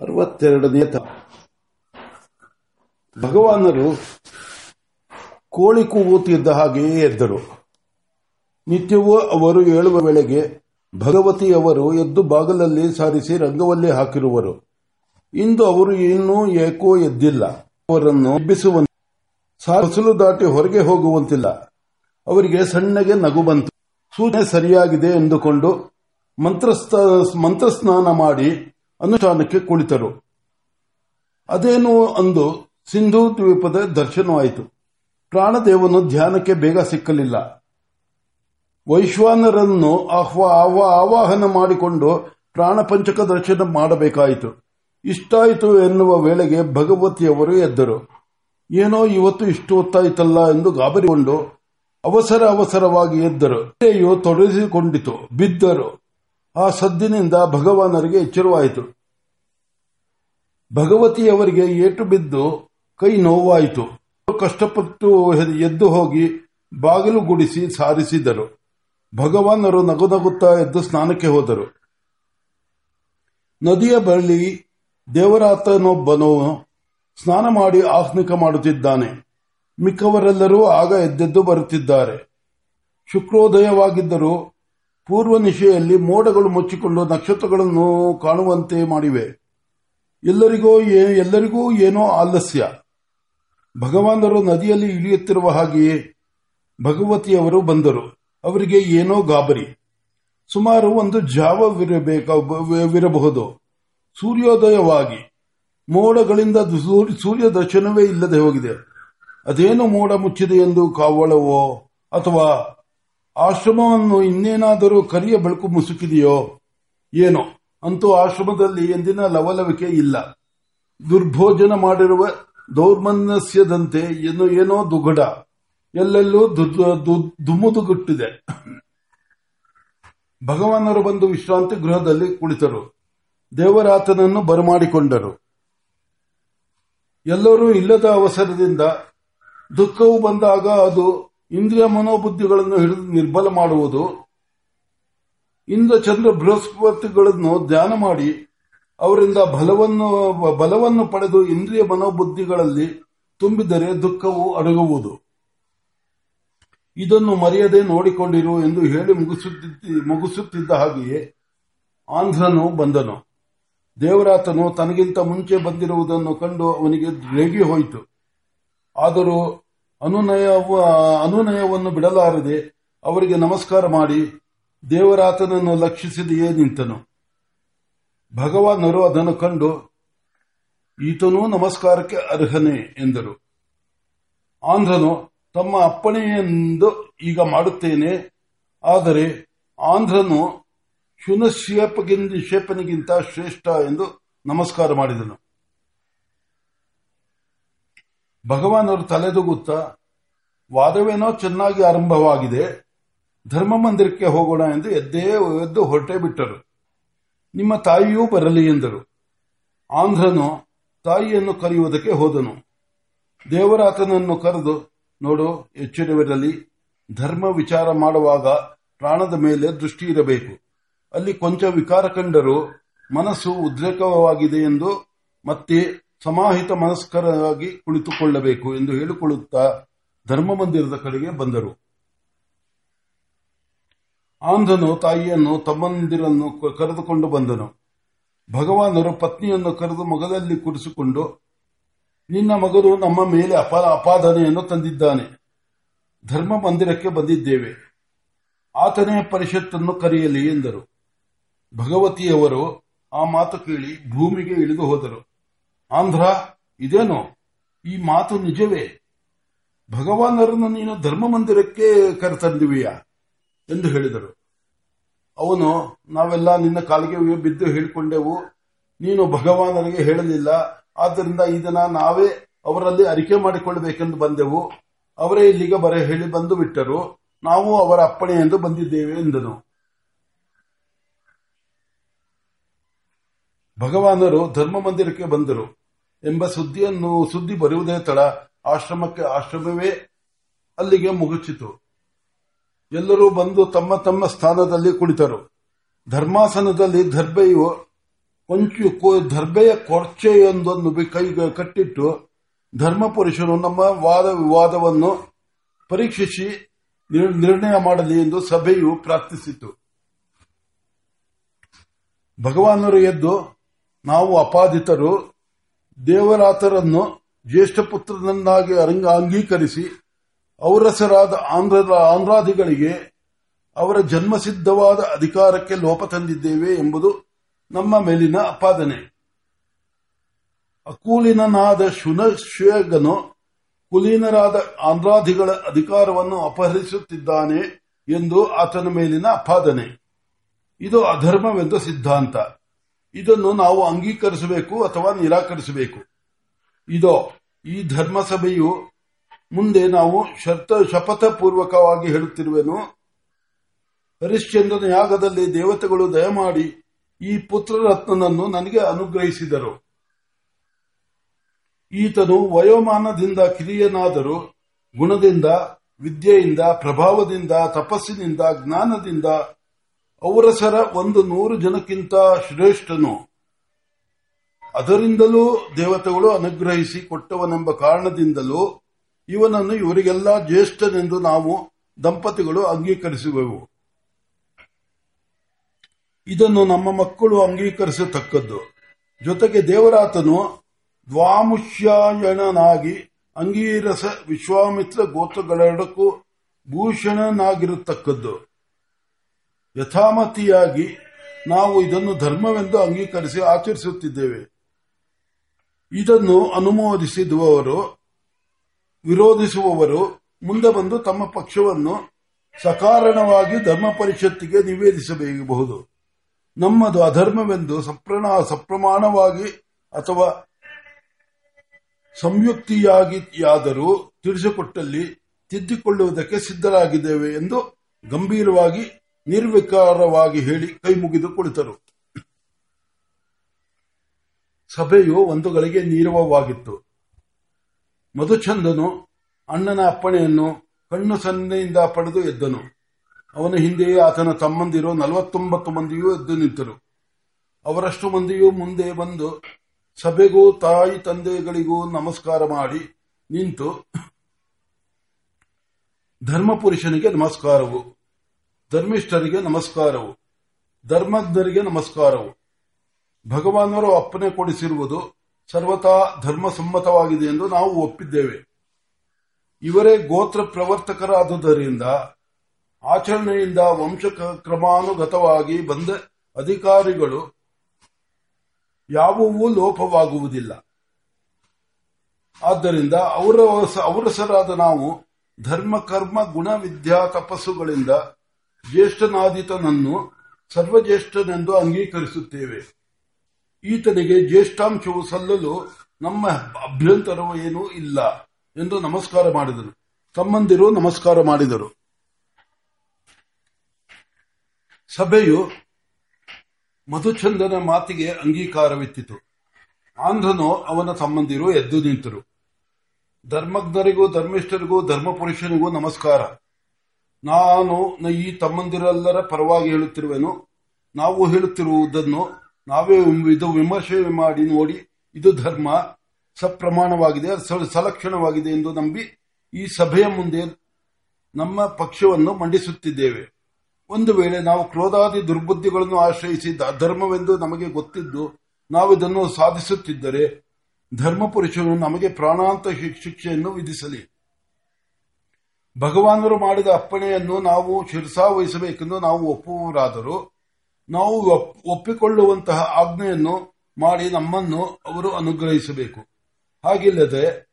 ಅರವತ್ತೆರಡನೇ ತ ಭಗವಾನರು ಕೋಳಿ ಕೂಗುತ್ತಿದ್ದ ಹಾಗೆಯೇ ಎದ್ದರು ನಿತ್ಯವೂ ಅವರು ಏಳುವ ವೇಳೆಗೆ ಭಗವತಿಯವರು ಎದ್ದು ಬಾಗಲಲ್ಲಿ ಸಾರಿಸಿ ರಂಗವಲ್ಲಿ ಹಾಕಿರುವರು. ಇಂದು ಅವರು ಇನ್ನೂ ಏಕೋ ಎದ್ದಿಲ್ಲ. ಅವರನ್ನು ಎಬ್ಬಿಸುವಂತೆ ದಾಟಿ ಹೊರಗೆ ಹೋಗುವಂತಿಲ್ಲ. ಅವರಿಗೆ ಸಣ್ಣಗೆ ನಗು ಬಂತು. ಸೂಚನೆ ಸರಿಯಾಗಿದೆ ಎಂದುಕೊಂಡು ಮಂತ್ರ ಮಂತ್ರಸ್ನಾನ ಮಾಡಿ ಅನುಷ್ಠಾನಕ್ಕೆ ಕುಳಿತರು. ಅದೇನು ಅಂದು ಸಿಂಧೂ ದ್ವೀಪದ ದರ್ಶನವಾಯಿತು. ಪ್ರಾಣದೇವನು ಧ್ಯಾನಕ್ಕೆ ಬೇಗ ಸಿಕ್ಕಲಿಲ್ಲ. ವೈಶ್ವಾನರನ್ನು ಆವಾಹನ ಮಾಡಿಕೊಂಡು ಪ್ರಾಣಪಂಚಕ ದರ್ಶನ ಮಾಡಬೇಕಾಯಿತು. ಇಷ್ಟಾಯಿತು ಎನ್ನುವ ವೇಳೆಗೆ ಭಗವತಿಯವರು ಎದ್ದರು. ಏನೋ ಇವತ್ತು ಇಷ್ಟು ಹೊತ್ತಾಯಿತಲ್ಲ ಎಂದು ಗಾಬರಿಗೊಂಡು ಅವಸರ ಅವಸರವಾಗಿ ಎದ್ದರು. ತೊಡಗಿಸಿಕೊಂಡಿತು. ಬಿದ್ದರು. ಆ ಸದ್ದಿನಿಂದ ಭಗವಾನರಿಗೆ ಎಚ್ಚರವಾಯಿತು. ಭಗವತಿಯವರಿಗೆ ಏಟು ಬಿದ್ದು ಕೈ ನೋವಾಯಿತು. ಕಷ್ಟಪಟ್ಟು ಎದ್ದು ಹೋಗಿ ಬಾಗಿಲು ಗುಡಿಸಿ ಸಾರಿಸಿದರು. ಭಗವಾನರು ನಗು ನಗುತ್ತಾ ಎದ್ದು ಸ್ನಾನಕ್ಕೆ ಹೋದರು. ನದಿಯ ಬಳಿ ದೇವರಾತನೊಬ್ಬನು ಸ್ನಾನ ಮಾಡಿ ಆಹ್ನಿಕ ಮಾಡುತ್ತಿದ್ದಾನೆ. ಮಿಕ್ಕವರೆಲ್ಲರೂ ಆಗ ಎದ್ದೆದ್ದು ಬರುತ್ತಿದ್ದಾರೆ. ಶುಕ್ರೋದಯವಾಗಿದ್ದರೂ ಪೂರ್ವ ನಿಶೆಯಲ್ಲಿ ಮೋಡಗಳು ಮುಚ್ಚಿಕೊಂಡು ನಕ್ಷತ್ರಗಳನ್ನು ಕಾಣುವಂತೆ ಮಾಡಿವೆ. ಎಲ್ಲರಿಗೂ ಎಲ್ಲರಿಗೂ ಏನೋ ಆಲಸ್ಯ. ಭಗವಾನರು ನದಿಯಲ್ಲಿ ಇಳಿಯುತ್ತಿರುವ ಹಾಗೆಯೇ ಭಗವತಿಯವರು ಬಂದರು. ಅವರಿಗೆ ಏನೋ ಗಾಬರಿ. ಸುಮಾರು ಒಂದು ಜಾವವಿರಬಹುದು ಸೂರ್ಯೋದಯವಾಗಿ. ಮೋಡಗಳಿಂದ ಸೂರ್ಯ ದರ್ಶನವೇ ಇಲ್ಲದೆ ಹೋಗಿದೆ. ಅದೇನು ಮೋಡ ಮುಚ್ಚಿದೆ ಎಂದು ಕಾವಳವೋ ಅಥವಾ ಆಶ್ರಮವನ್ನು ಇನ್ನೇನಾದರೂ ಕರಿಯ ಬೆಳಕು ಮುಸುಕಿದೆಯೋ ಏನೋ, ಅಂತೂ ಆಶ್ರಮದಲ್ಲಿ ಎಂದಿನ ಲವಲವಿಕೆ ಇಲ್ಲ. ದುರ್ಭೋಜನ ಮಾಡಿರುವ ದೌರ್ಮನಸ್ಯದಂತೆ ಏನೋ ಏನೋ ದುಗಡ, ಎಲ್ಲೆಲ್ಲೂ ದುಮುದುಗುಟ್ಟಿದೆ. ಭಗವಾನರು ಬಂದು ವಿಶ್ರಾಂತಿ ಗೃಹದಲ್ಲಿ ಕುಳಿತರು. ದೇವರಾತನನ್ನು ಬರಮಾಡಿಕೊಂಡರು. ಎಲ್ಲರೂ ಇಲ್ಲದ ಅವಸರದಿಂದ ದುಃಖವು ಬಂದಾಗ ಅದು ಇಂದ್ರಿಯ ಮನೋಬುದ್ಧಿಗಳನ್ನು ಹಿಡಿದು ನಿರ್ಬಲ ಮಾಡುವುದು, ಇಂದ್ರ ಚಂದ್ರ ಬೃಹಸ್ಪತಿಗಳನ್ನು ಧ್ಯಾನ ಮಾಡಿ, ಅವರಿಂದ ಬಲವನ್ನು ಬಲವನ್ನು ಪಡೆದು ಇಂದ್ರಿಯ ಮನೋಬುದ್ಧಿಗಳಲ್ಲಿ ತುಂಬಿದರೆ ದುಃಖವು ಅಡಗುವುದು. ಇದನ್ನು ಮರೆಯದೆ ನೋಡಿಕೊಂಡಿರು ಎಂದು ಹೇಳಿ ಮುಗಿಸುತ್ತಿದ್ದ ಹಾಗೆಯೇ ಆಂಧ್ರನು ಬಂದನು. ದೇವರಾತನು ತನಗಿಂತ ಮುಂಚೆ ಬಂದಿರುವುದನ್ನು ಕಂಡು ಅವನಿಗೆ ರೇಗಿ ಹೋಯಿತು ಆದರೂ ಅನುನಯವನ್ನು ಬಿಡಲಾರದೆ ಅವರಿಗೆ ನಮಸ್ಕಾರ ಮಾಡಿ ದೇವರಾತನನ್ನು ಲಕ್ಷಿಸಿದೆಯೇ ನಿಂತನು. ಭಗವಾನರು ಅದನ್ನು ಕಂಡು, ಈತನೂ ನಮಸ್ಕಾರಕ್ಕೆ ಅರ್ಹನೆ ಎಂದರು. ಆಂಧ್ರನು, ತಮ್ಮ ಅಪ್ಪಣೆಯೆಂದು ಈಗ ಮಾಡುತ್ತೇನೆ, ಆದರೆ ಆಂಧ್ರನು ಶುನಶೇಪನಿಗಿಂತ ಶ್ರೇಷ್ಠ ಎಂದು ನಮಸ್ಕಾರ ಮಾಡಿದನು. ಭಗವಾನರು ತಲೆದೂಗುತ್ತಾ, ವಾದವೇನೋ ಚೆನ್ನಾಗಿ ಆರಂಭವಾಗಿದೆ, ಧರ್ಮ ಮಂದಿರಕ್ಕೆ ಹೋಗೋಣ ಎಂದು ಎದ್ದೇ ಎದ್ದು ಹೊರಟೇ ಬಿಟ್ಟರು. ನಿಮ್ಮ ತಾಯಿಯೂ ಬರಲಿ ಎಂದರು. ಆಂಧ್ರನು ತಾಯಿಯನ್ನು ಕರೆಯುವುದಕ್ಕೆ ಹೋದನು. ದೇವರಾತನನ್ನು ಕರೆದು, ನೋಡು, ಎಚ್ಚರವಿರಲಿ, ಧರ್ಮ ವಿಚಾರ ಮಾಡುವಾಗ ಪ್ರಾಣದ ಮೇಲೆ ದೃಷ್ಟಿ ಇರಬೇಕು. ಅಲ್ಲಿ ಕೊಂಚ ವಿಕಾರ ಕಂಡರೂ ಮನಸ್ಸು ಉದ್ರೇಕವಾಗಿದೆ ಎಂದು ಮತ್ತೆ ಸಮಾಹಿತ ಮನಸ್ಕರಾಗಿ ಕುಳಿತುಕೊಳ್ಳಬೇಕು ಎಂದು ಹೇಳಿಕೊಳ್ಳುತ್ತಾ ಧರ್ಮ ಮಂದಿರದ ಕಡೆಗೆ ಬಂದರು. ಆಂಧನು ತಾಯಿಯನ್ನು ತಮ್ಮಂದಿರನ್ನು ಕರೆದುಕೊಂಡು ಬಂದನು. ಭಗವಾನರು ಪತ್ನಿಯನ್ನು ಕರೆದು ಮಗದಲ್ಲಿ ಕುರಿಸಿಕೊಂಡು, ನಿನ್ನ ಮಗನು ನಮ್ಮ ಮೇಲೆ ಅಪಾದನೆಯನ್ನು ತಂದಿದ್ದಾನೆ. ಧರ್ಮ ಮಂದಿರಕ್ಕೆ ಬಂದಿದ್ದೇವೆ. ಆತನೇ ಪರಿಷತ್ತನ್ನು ಕರೆಯಲಿ ಎಂದರು. ಭಗವತಿಯವರು ಆ ಮಾತು ಕೇಳಿ ಭೂಮಿಗೆ ಇಳಿದು ಹೋದರು. ಆಂಧ್ರ, ಇದೇನು? ಈ ಮಾತು ನಿಜವೇ? ಭಗವಾನರನ್ನು ನೀನು ಧರ್ಮ ಮಂದಿರಕ್ಕೆ ಕರೆತಂದಿವೆಯಾ? ಎಂದು ಹೇಳಿದರು. ಅವನು, ನಾವೆಲ್ಲ ನಿನ್ನ ಕಾಲಿಗೆ ಬಿದ್ದು ಹೇಳಿಕೊಂಡೆವು. ನೀನು ಭಗವಾನರಿಗೆ ಹೇಳಲಿಲ್ಲ. ಆದ್ದರಿಂದ ಇದನ್ನ ನಾವೇ ಅವರಲ್ಲಿ ಅರಿಕೆ ಮಾಡಿಕೊಳ್ಳಬೇಕೆಂದು ಬಂದೆವು. ಅವರೇ ಇಲ್ಲಿಗೆ ಬರ ಹೇಳಿ ಬಂದು ಬಿಟ್ಟರು. ನಾವು ಅವರ ಅಪ್ಪಣೆ ಎಂದು ಬಂದಿದ್ದೇವೆ ಎಂದನು. ಭಗವಾನರು ಧರ್ಮ ಮಂದಿರಕ್ಕೆ ಬಂದರು. ಎಂಬ ಸುದ್ದಿಯನ್ನು ಸುದ್ದಿ ಬರುವುದೇ ತಡ. ಆಶ್ರಮಕ್ಕೆ ಆಶ್ರಮವೇ ಅಲ್ಲಿಗೆ ಮುಗುಚಿತು. ಎಲ್ಲರೂ ಬಂದು ತಮ್ಮ ತಮ್ಮ ಸ್ಥಾನದಲ್ಲಿ ಕುಳಿತರು. ಧರ್ಮಾಸನದಲ್ಲಿ ದರ್ಬೆಯು ಕೊಂಚು ದರ್ಬೆಯ ಕೊರ್ಚೆಯೊಂದನ್ನು ಕೈ ಕಟ್ಟಿಟ್ಟು ಧರ್ಮಪುರುಷರು ನಮ್ಮ ವಾದ ವಿವಾದವನ್ನು ಪರೀಕ್ಷಿಸಿ ನಿರ್- ನಿರ್ಣಯ ಮಾಡಲಿ ಎಂದು ಸಭೆಯು ಪ್ರಾರ್ಥಿಸಿತು. ಭಗವಾನರು ಎದ್ದು ನಾವು ಅಪಾದಿತರು ದೇವರಾತರನ್ನು ಜ್ಯೇಷ್ಠ ಪುತ್ರನನ್ನಾಗಿ ಅಂಗೀಕರಿಸಿ ಔರಸರಾದ ಆಂಧ್ರ ಆಂಧ್ರಾದಿಗಳಿಗೆ ಅವರ ಜನ್ಮಸಿದ್ಧವಾದ ಅಧಿಕಾರಕ್ಕೆ ಲೋಪ ತಂದಿದ್ದೇವೆ ಎಂಬುದು ನಮ್ಮ ಮೇಲಿನ ಅಪಾದನೆ. ಅಕೂಲಿನನಾದ ಶುನಶ್ವೇಗನು ಕುಲೀನರಾದ ಆಂಧ್ರಾದಿಗಳ ಅಧಿಕಾರವನ್ನು ಅಪಹರಿಸುತ್ತಿದ್ದಾನೆ ಎಂದು ಆತನ ಮೇಲಿನ ಅಪಾದನೆ. ಇದು ಅಧರ್ಮವೆಂದು ಸಿದ್ಧಾಂತ. ಇದನ್ನು ನಾವು ಅಂಗೀಕರಿಸಬೇಕು ಅಥವಾ ನಿರಾಕರಿಸಬೇಕು. ಇದೋ, ಈ ಧರ್ಮಸಭೆಯು ಮುಂದೆ ನಾವು ಶರ್ತ, ಶಪಥಪೂರ್ವಕವಾಗಿ ಹೇಳುತ್ತಿರುವೆನು. ಹರಿಶ್ಚಂದ್ರನ ಯಾಗದಲ್ಲಿ ದೇವತೆಗಳು ದಯಮಾಡಿ ಈ ಪುತ್ರರತ್ನನನ್ನು ನನಗೆ ಅನುಗ್ರಹಿಸಿದರು. ಈತನು ವಯೋಮಾನದಿಂದ ಕಿರಿಯನಾದರೂ ಗುಣದಿಂದ, ವಿದ್ಯೆಯಿಂದ, ಪ್ರಭಾವದಿಂದ, ತಪಸ್ಸಿನಿಂದ, ಜ್ಞಾನದಿಂದ ಔರಸರ ಒಂದು ನೂರು ಜನಕ್ಕಿಂತ ಶ್ರೇಷ್ಠನು. ಅದರಿಂದಲೂ ದೇವತೆಗಳು ಅನುಗ್ರಹಿಸಿ ಕೊಟ್ಟವನೆಂಬ ಕಾರಣದಿಂದಲೂ ಇವನನ್ನು ಇವರಿಗೆಲ್ಲ ಜ್ಯೇಷ್ಠನೆಂದು ನಾವು ದಂಪತಿಗಳು ಅಂಗೀಕರಿಸುವೆವು. ಇದನ್ನು ನಮ್ಮ ಮಕ್ಕಳು ಅಂಗೀಕರಿಸತಕ್ಕದ್ದು. ಜೊತೆಗೆ ದೇವರಾತನು ದ್ವಾಮುಷ್ಯಾಯಣನಾಗಿ ಅಂಗೀರಸ ವಿಶ್ವಾಮಿತ್ರ ಗೋತ್ರಗಳೆರಡಕ್ಕೂ ಭೂಷಣನಾಗಿರತಕ್ಕದ್ದು. ಯಥಾಮತಿಯಾಗಿ ನಾವು ಇದನ್ನು ಧರ್ಮವೆಂದು ಅಂಗೀಕರಿಸಿ ಆಚರಿಸುತ್ತಿದ್ದೇವೆ. ಇದನ್ನು ಅನುಮೋದಿಸಿದವರು, ವಿರೋಧಿಸುವವರು ಮುಂದೆ ಬಂದು ತಮ್ಮ ಪಕ್ಷವನ್ನು ಸಕಾರಣವಾಗಿ ಧರ್ಮ ಪರಿಷತ್ತಿಗೆ ನಿವೇದಿಸಬಹುದು ನಮ್ಮದು ಅಧರ್ಮವೆಂದು ಸಪ್ರಣ, ಸಪ್ರಮಾಣವಾಗಿ ಅಥವಾ ಸಂಯುಕ್ತಿಯಾಗಿಯಾದರೂ ತಿಳಿಸಿಕೊಟ್ಟಲ್ಲಿ ತಿದ್ದಿಕೊಳ್ಳುವುದಕ್ಕೆ ಸಿದ್ಧರಾಗಿದ್ದೇವೆ ಎಂದು ಗಂಭೀರವಾಗಿ ನಿರ್ವಿಕಾರವಾಗಿ ಹೇಳಿ ಕೈ ಮುಗಿದು ಕುಳಿತರು. ಸಭೆಯು ಒಂದು ಗಳಿಗೆ ನೀರವವಾಗಿತ್ತು. ಮಧುಚಂದನು ಅಣ್ಣನ ಅಪ್ಪಣೆಯನ್ನು ಕಣ್ಣು ಸನ್ನೆಯಿಂದ ಪಡೆದು ಎದ್ದನು. ಅವನ ಹಿಂದೆಯೇ ಆತನ ತಮ್ಮಂದಿರು ನಲವತ್ತೊಂಬತ್ತು ಮಂದಿಯೂ ಎದ್ದು ನಿಂತರು. ಅವರಷ್ಟು ಮಂದಿಯೂ ಮುಂದೆ ಬಂದು ಸಭೆಗೂ ತಾಯಿ ತಂದೆಗಳಿಗೂ ನಮಸ್ಕಾರ ಮಾಡಿ ನಿಂತು ಧರ್ಮಪುರುಷನಿಗೆ ನಮಸ್ಕಾರವು. ಧರ್ಮಿಷ್ಠರಿಗೆ ನಮಸ್ಕಾರವು, ಧರ್ಮಜ್ಞರಿಗೆ ನಮಸ್ಕಾರವು. ಭಗವಾನರು ಅಪ್ಪನೆ ಕೊಡಿಸಿರುವುದು ಸರ್ವತಾ ಧರ್ಮಸಮ್ಮತವಾಗಿದೆ ಎಂದು ನಾವು ಒಪ್ಪಿದ್ದೇವೆ. ಇವರೇ ಗೋತ್ರ ಪ್ರವರ್ತಕರಾದುದರಿಂದ ಆಚರಣೆಯಿಂದ ವಂಶ ಕ್ರಮಾನುಗತವಾಗಿ ಬಂದ ಅಧಿಕಾರಿಗಳು ಯಾವುವೂ ಲೋಪವಾಗುವುದಿಲ್ಲ. ಆದ್ದರಿಂದ ಅವರ ಅವರಸರಾದ ನಾವು ಧರ್ಮ, ಕರ್ಮ, ಗುಣ, ವಿದ್ಯಾ, ತಪಸ್ಸುಗಳಿಂದ ಜ್ಯೇಷ್ಠನಾದಿತನನ್ನು ಸರ್ವಜ್ಯೇಷ್ಠನೆಂದು ಅಂಗೀಕರಿಸುತ್ತೇವೆ. ಈತನಿಗೆ ಜ್ಯೇಷ್ಠಾಂಶವು ಸಲ್ಲಲು ನಮ್ಮ ಅಭ್ಯಂತರವೂ ಏನೂ ಇಲ್ಲ ಎಂದು ನಮಸ್ಕಾರ ಮಾಡಿದರು ತಮ್ಮಂದಿರು ನಮಸ್ಕಾರ ಮಾಡಿದರು. ಸಭೆಯು ಮಧುಚಂದನ ಮಾತಿಗೆ ಅಂಗೀಕಾರವಿತ್ತಿತು. ಆಂಧ್ರನು ಅವನ ತಮ್ಮಂದಿರು ಎದ್ದು ನಿಂತರು. ಧರ್ಮಜ್ಞರಿಗೂ ಧರ್ಮಿಷ್ಠರಿಗೂ ಧರ್ಮಪುರುಷನಿಗೂ ನಮಸ್ಕಾರ. ನಾನು ಈ ತಮ್ಮಂದಿರೆಲ್ಲರ ಪರವಾಗಿ ಹೇಳುತ್ತಿರುವೆನು. ನಾವು ಹೇಳುತ್ತಿರುವುದನ್ನು ನಾವೇ ಇದು ವಿಮರ್ಶೆ ಮಾಡಿ ನೋಡಿ, ಇದು ಧರ್ಮ. ಸಪ್ರಮಾಣವಾಗಿದೆ ಸಲಕ್ಷಣವಾಗಿದೆ ಎಂದು ನಂಬಿ ಈ ಸಭೆಯ ಮುಂದೆ ನಮ್ಮ ಪಕ್ಷವನ್ನು ಮಂಡಿಸುತ್ತಿದ್ದೇವೆ. ಒಂದು ವೇಳೆ ನಾವು ಕ್ರೋಧಾದಿ ದುರ್ಬುದ್ಧಿಗಳನ್ನು ಆಶ್ರಯಿಸಿ ಧರ್ಮವೆಂದು ನಮಗೆ ಗೊತ್ತಿದ್ದು ನಾವು ಇದನ್ನು ಸಾಧಿಸುತ್ತಿದ್ದರೆ ಧರ್ಮಪುರುಷನು ನಮಗೆ ಪ್ರಾಣಾಂತ ಶಿಕ್ಷೆಯನ್ನು ವಿಧಿಸಲಿ. ಭಗವಾನರು ಮಾಡಿದ ಅಪ್ಪಣೆಯನ್ನು ನಾವು ಶಿರಸಾವಹಿಸಬೇಕೆಂದು ನಾವು ಒಪ್ಪುವರಾದರೂ ನಾವು ಒಪ್ಪಿಕೊಳ್ಳುವಂತಹ ಆಜ್ಞೆಯನ್ನು ಮಾಡಿ ನಮ್ಮನ್ನು ಅವರು ಅನುಗ್ರಹಿಸಬೇಕು. ಹಾಗಿಲ್ಲದೆ,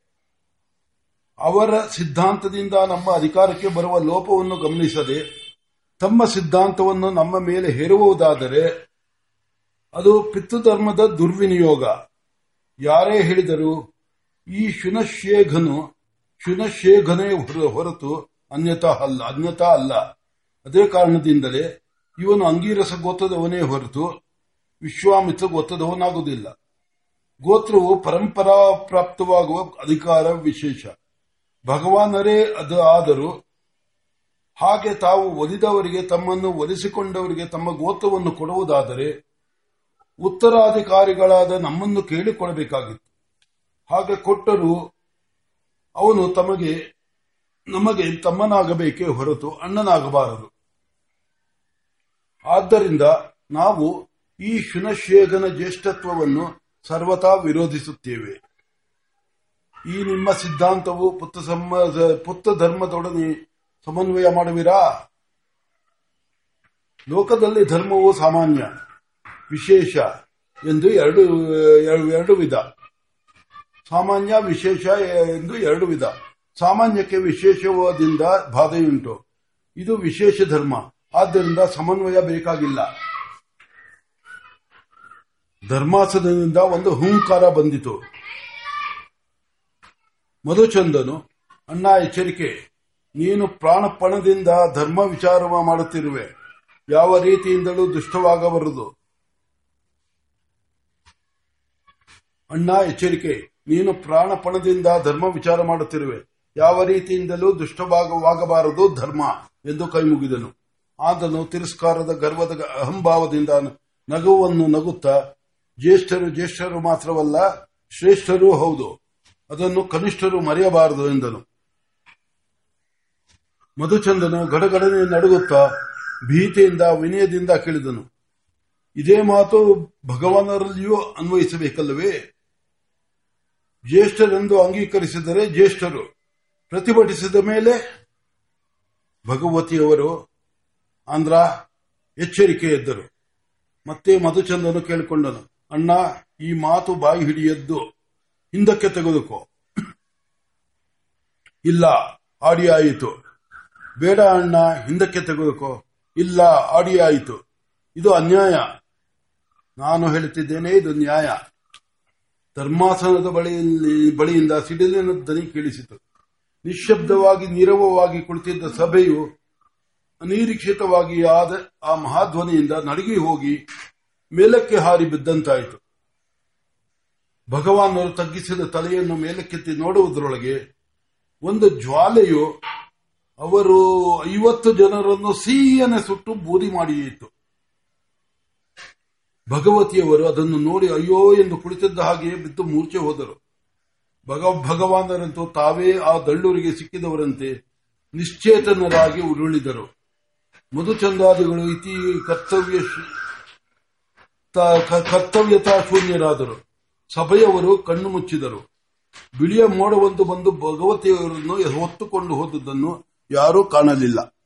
ಅವರ ಸಿದ್ಧಾಂತದಿಂದ ನಮ್ಮ ಅಧಿಕಾರಕ್ಕೆ ಬರುವ ಲೋಪವನ್ನು ಗಮನಿಸದೆ, ತಮ್ಮ ಸಿದ್ಧಾಂತವನ್ನು ನಮ್ಮ ಮೇಲೆ ಹೇರುವುದಾದರೆ, ಅದು ಪಿತೃಧರ್ಮದ ದುರ್ವಿನಿಯೋಗ. ಯಾರೇ ಹೇಳಿದರು, ಈ ಶುನಶೇಘನು ಶುನಶೇಘನೇ ಹೊರತು ಅನ್ಯತಾ ಅಲ್ಲ ಅನ್ಯತಾ ಅಲ್ಲ. ಅದೇ ಕಾರಣದಿಂದಲೇ ಇವನು ಅಂಗೀರಸ ಗೋತ್ರದವನೇ ಹೊರತು ವಿಶ್ವಾಮಿತ್ರ ಗೋತ್ರದವನಾಗುವುದಿಲ್ಲ ಗೋತ್ರವು ಪರಂಪರಾ ಪ್ರಾಪ್ತವಾಗುವ ಅಧಿಕಾರ ವಿಶೇಷ. ಭಗವಾನರೇ ಅದು ಆದರೂ ಹಾಗೆ ತಾವು ಒಲಿದವರಿಗೆ ತಮ್ಮನ್ನು ಒಲಿಸಿಕೊಂಡವರಿಗೆ ತಮ್ಮ ಗೋತ್ರವನ್ನು ಕೊಡುವುದಾದರೆ ಉತ್ತರಾಧಿಕಾರಿಗಳಾದ ನಮ್ಮನ್ನು ಕೇಳಿಕೊಳ್ಳಬೇಕಾಗಿತ್ತು. ಹಾಗೆ ಕೊಟ್ಟರೂ ಅವನು ತಮಗೆ, ನಮಗೆ ತಮ್ಮನಾಗಬೇಕೇ ಹೊರತು ಅಣ್ಣನಾಗಬಾರದು. ಆದ್ದರಿಂದ ನಾವು ಈ ಶುನಶೇಖನ ಜ್ಯೇಷ್ಠತ್ವವನ್ನು ಸರ್ವತಾ ವಿರೋಧಿಸುತ್ತೇವೆ. ಈ ನಿಮ್ಮ ಸಿದ್ಧಾಂತವು ಪುತ್ತ ಪುತ್ರ ಧರ್ಮದೊಡನೆ ಸಮನ್ವಯ ಮಾಡುವಿರಾ? ಲೋಕದಲ್ಲಿ ಧರ್ಮವು ಸಾಮಾನ್ಯ, ವಿಶೇಷ ಎಂದು ಎರಡು ಎರಡು ವಿಧ. ಸಾಮಾನ್ಯ ವಿಶೇಷ ಎಂದು ಎರಡು ವಿಧ. ಸಾಮಾನ್ಯಕ್ಕೆ ವಿಶೇಷವಾದಿಂದ ಬಾಧೆಯುಂಟು. ಇದು ವಿಶೇಷ ಧರ್ಮ. ಆದ್ದರಿಂದ ಸಮನ್ವಯ ಬೇಕಾಗಿಲ್ಲ. ಧರ್ಮಾಸನದಿಂದ ಒಂದು ಹೂಂಕಾರ ಬಂದಿತು. ಮಧುಚಂದನು, ಅಣ್ಣ, ಎಚ್ಚರಿಕೆ. ನೀನು ಪ್ರಾಣಪಣದಿಂದ ಧರ್ಮ ವಿಚಾರ ಮಾಡುತ್ತಿರುವೆ. ಯಾವ ರೀತಿಯಿಂದಲೂ ದುಷ್ಟವಾಗಬಾರದು. ಅಣ್ಣ, ಎಚ್ಚರಿಕೆ. ನೀನು ಪ್ರಾಣಪಣದಿಂದ ಧರ್ಮ ವಿಚಾರ ಮಾಡುತ್ತಿರುವೆ. ಯಾವ ರೀತಿಯಿಂದಲೂ ದುಷ್ಟಭಾಗವಾಗಬಾರದು ಧರ್ಮ ಎಂದು ಕೈಮುಗಿದನು ಆತನು ತಿರಸ್ಕಾರದ ಗರ್ವದ ಅಹಂಭಾವದಿಂದ ನಗುವನ್ನು ನಗುತ್ತಾ, ಜ್ಯೇಷ್ಠರು ಜ್ಯೇಷ್ಠರು ಮಾತ್ರವಲ್ಲ, ಶ್ರೇಷ್ಠರೂ ಹೌದು, ಅದನ್ನು ಕನಿಷ್ಠರು ಮರೆಯಬಾರದು ಎಂದನು. ಮಧುಚಂದನು ಗಡಗಡನೆ ನಡುಗುತ್ತಾ ಭೀತಿಯಿಂದ ವಿನಯದಿಂದ ಕೇಳಿದನು. ಇದೇ ಮಾತು ಭಗವಾನರಲ್ಲಿಯೂ ಅನ್ವಯಿಸಬೇಕಲ್ಲವೇ? ಜ್ಯೇಷ್ಠರೆಂದು ಅಂಗೀಕರಿಸಿದರೆ ಜ್ಯೇಷ್ಠರು. ಪ್ರತಿಭಟಿಸಿದ ಮೇಲೆ ಭಗವತಿಯವರು ಆಂಧ್ರ ಎಚ್ಚರಿಕೆ ಎದ್ದರು ಮತ್ತೆ ಮಧುಚಂದನು ಕೇಳಿಕೊಂಡನು, ಅಣ್ಣ, ಈ ಮಾತು ಬಾಯಿ ಹಿಡಿಯದ್ದು ಹಿಂದಕ್ಕೆ ತೆಗೆದುಕೋ. ಇಲ್ಲ ಆಡಿ ಆಯಿತು ಬೇಡ ಅಣ್ಣ, ಹಿಂದಕ್ಕೆ ತೆಗೆದುಕೋ. ಇಲ್ಲ ಆಡಿ ಆಯಿತು ಇದು ಅನ್ಯಾಯ. ನಾನು ಹೇಳುತ್ತಿದ್ದೇನೆ ಇದು ನ್ಯಾಯ. ಧರ್ಮಾಸನದ ಬಳಿಯಲ್ಲಿ, ಬಳಿಯಿಂದ ಸಿಡಿಲಿನ ದನಿ ಕೇಳಿಸಿತು. ನಿಶ್ಶಬ್ದವಾಗಿ, ನೀರವವಾಗಿ ಕುಳಿತಿದ್ದ ಸಭೆಯು ಅನಿರೀಕ್ಷಿತವಾಗಿ ಆದ ಆ ಮಹಾಧ್ವನಿಯಿಂದ ನಡಗಿ ಹೋಗಿ ಮೇಲಕ್ಕೆ ಹಾರಿ ಬಿದ್ದಂತಾಯಿತು. ಭಗವಾನರು ತಗ್ಗಿಸಿದ ತಲೆಯನ್ನು ಮೇಲಕ್ಕೆತ್ತಿ ನೋಡುವುದರೊಳಗೆ ಒಂದು ಜ್ವಾಲೆಯು ಅವರು ಐವತ್ತು ಜನರನ್ನು ಸೀಯನೆ ಸುಟ್ಟು ಬೂದಿ ಮಾಡಿಯಿತು ಭಗವತಿಯವರು ಅದನ್ನು ನೋಡಿ ಅಯ್ಯೋ ಎಂದು ಕುಳಿತಿದ್ದ ಹಾಗೆಯೇ ಬಿದ್ದು ಮೂರ್ಛೆ ಹೋದರು. ಭಗ, ಭಗವಾನರಂತೂ ತಾವೇ ಆ ದಳ್ಳೂರಿಗೆ ಸಿಕ್ಕಿದವರಂತೆ ನಿಶ್ಚೇತನರಾಗಿ ಉರುಳಿದರು. ಮಧುಚಂದಾದಿಗಳು ಇತಿ ಕರ್ತವ್ಯ ಕರ್ತವ್ಯತಾ ಶೂನ್ಯರಾದರು. ಸಭೆಯವರು ಕಣ್ಣು ಮುಚ್ಚಿದರು. ಬಿಳಿಯ ಮೋಡವೊಂದು ಬಂದು ಭಗವತಿಯವರನ್ನು ಹೊತ್ತುಕೊಂಡು ಹೋದದನ್ನು ಯಾರೂ ಕಾಣಲಿಲ್ಲ.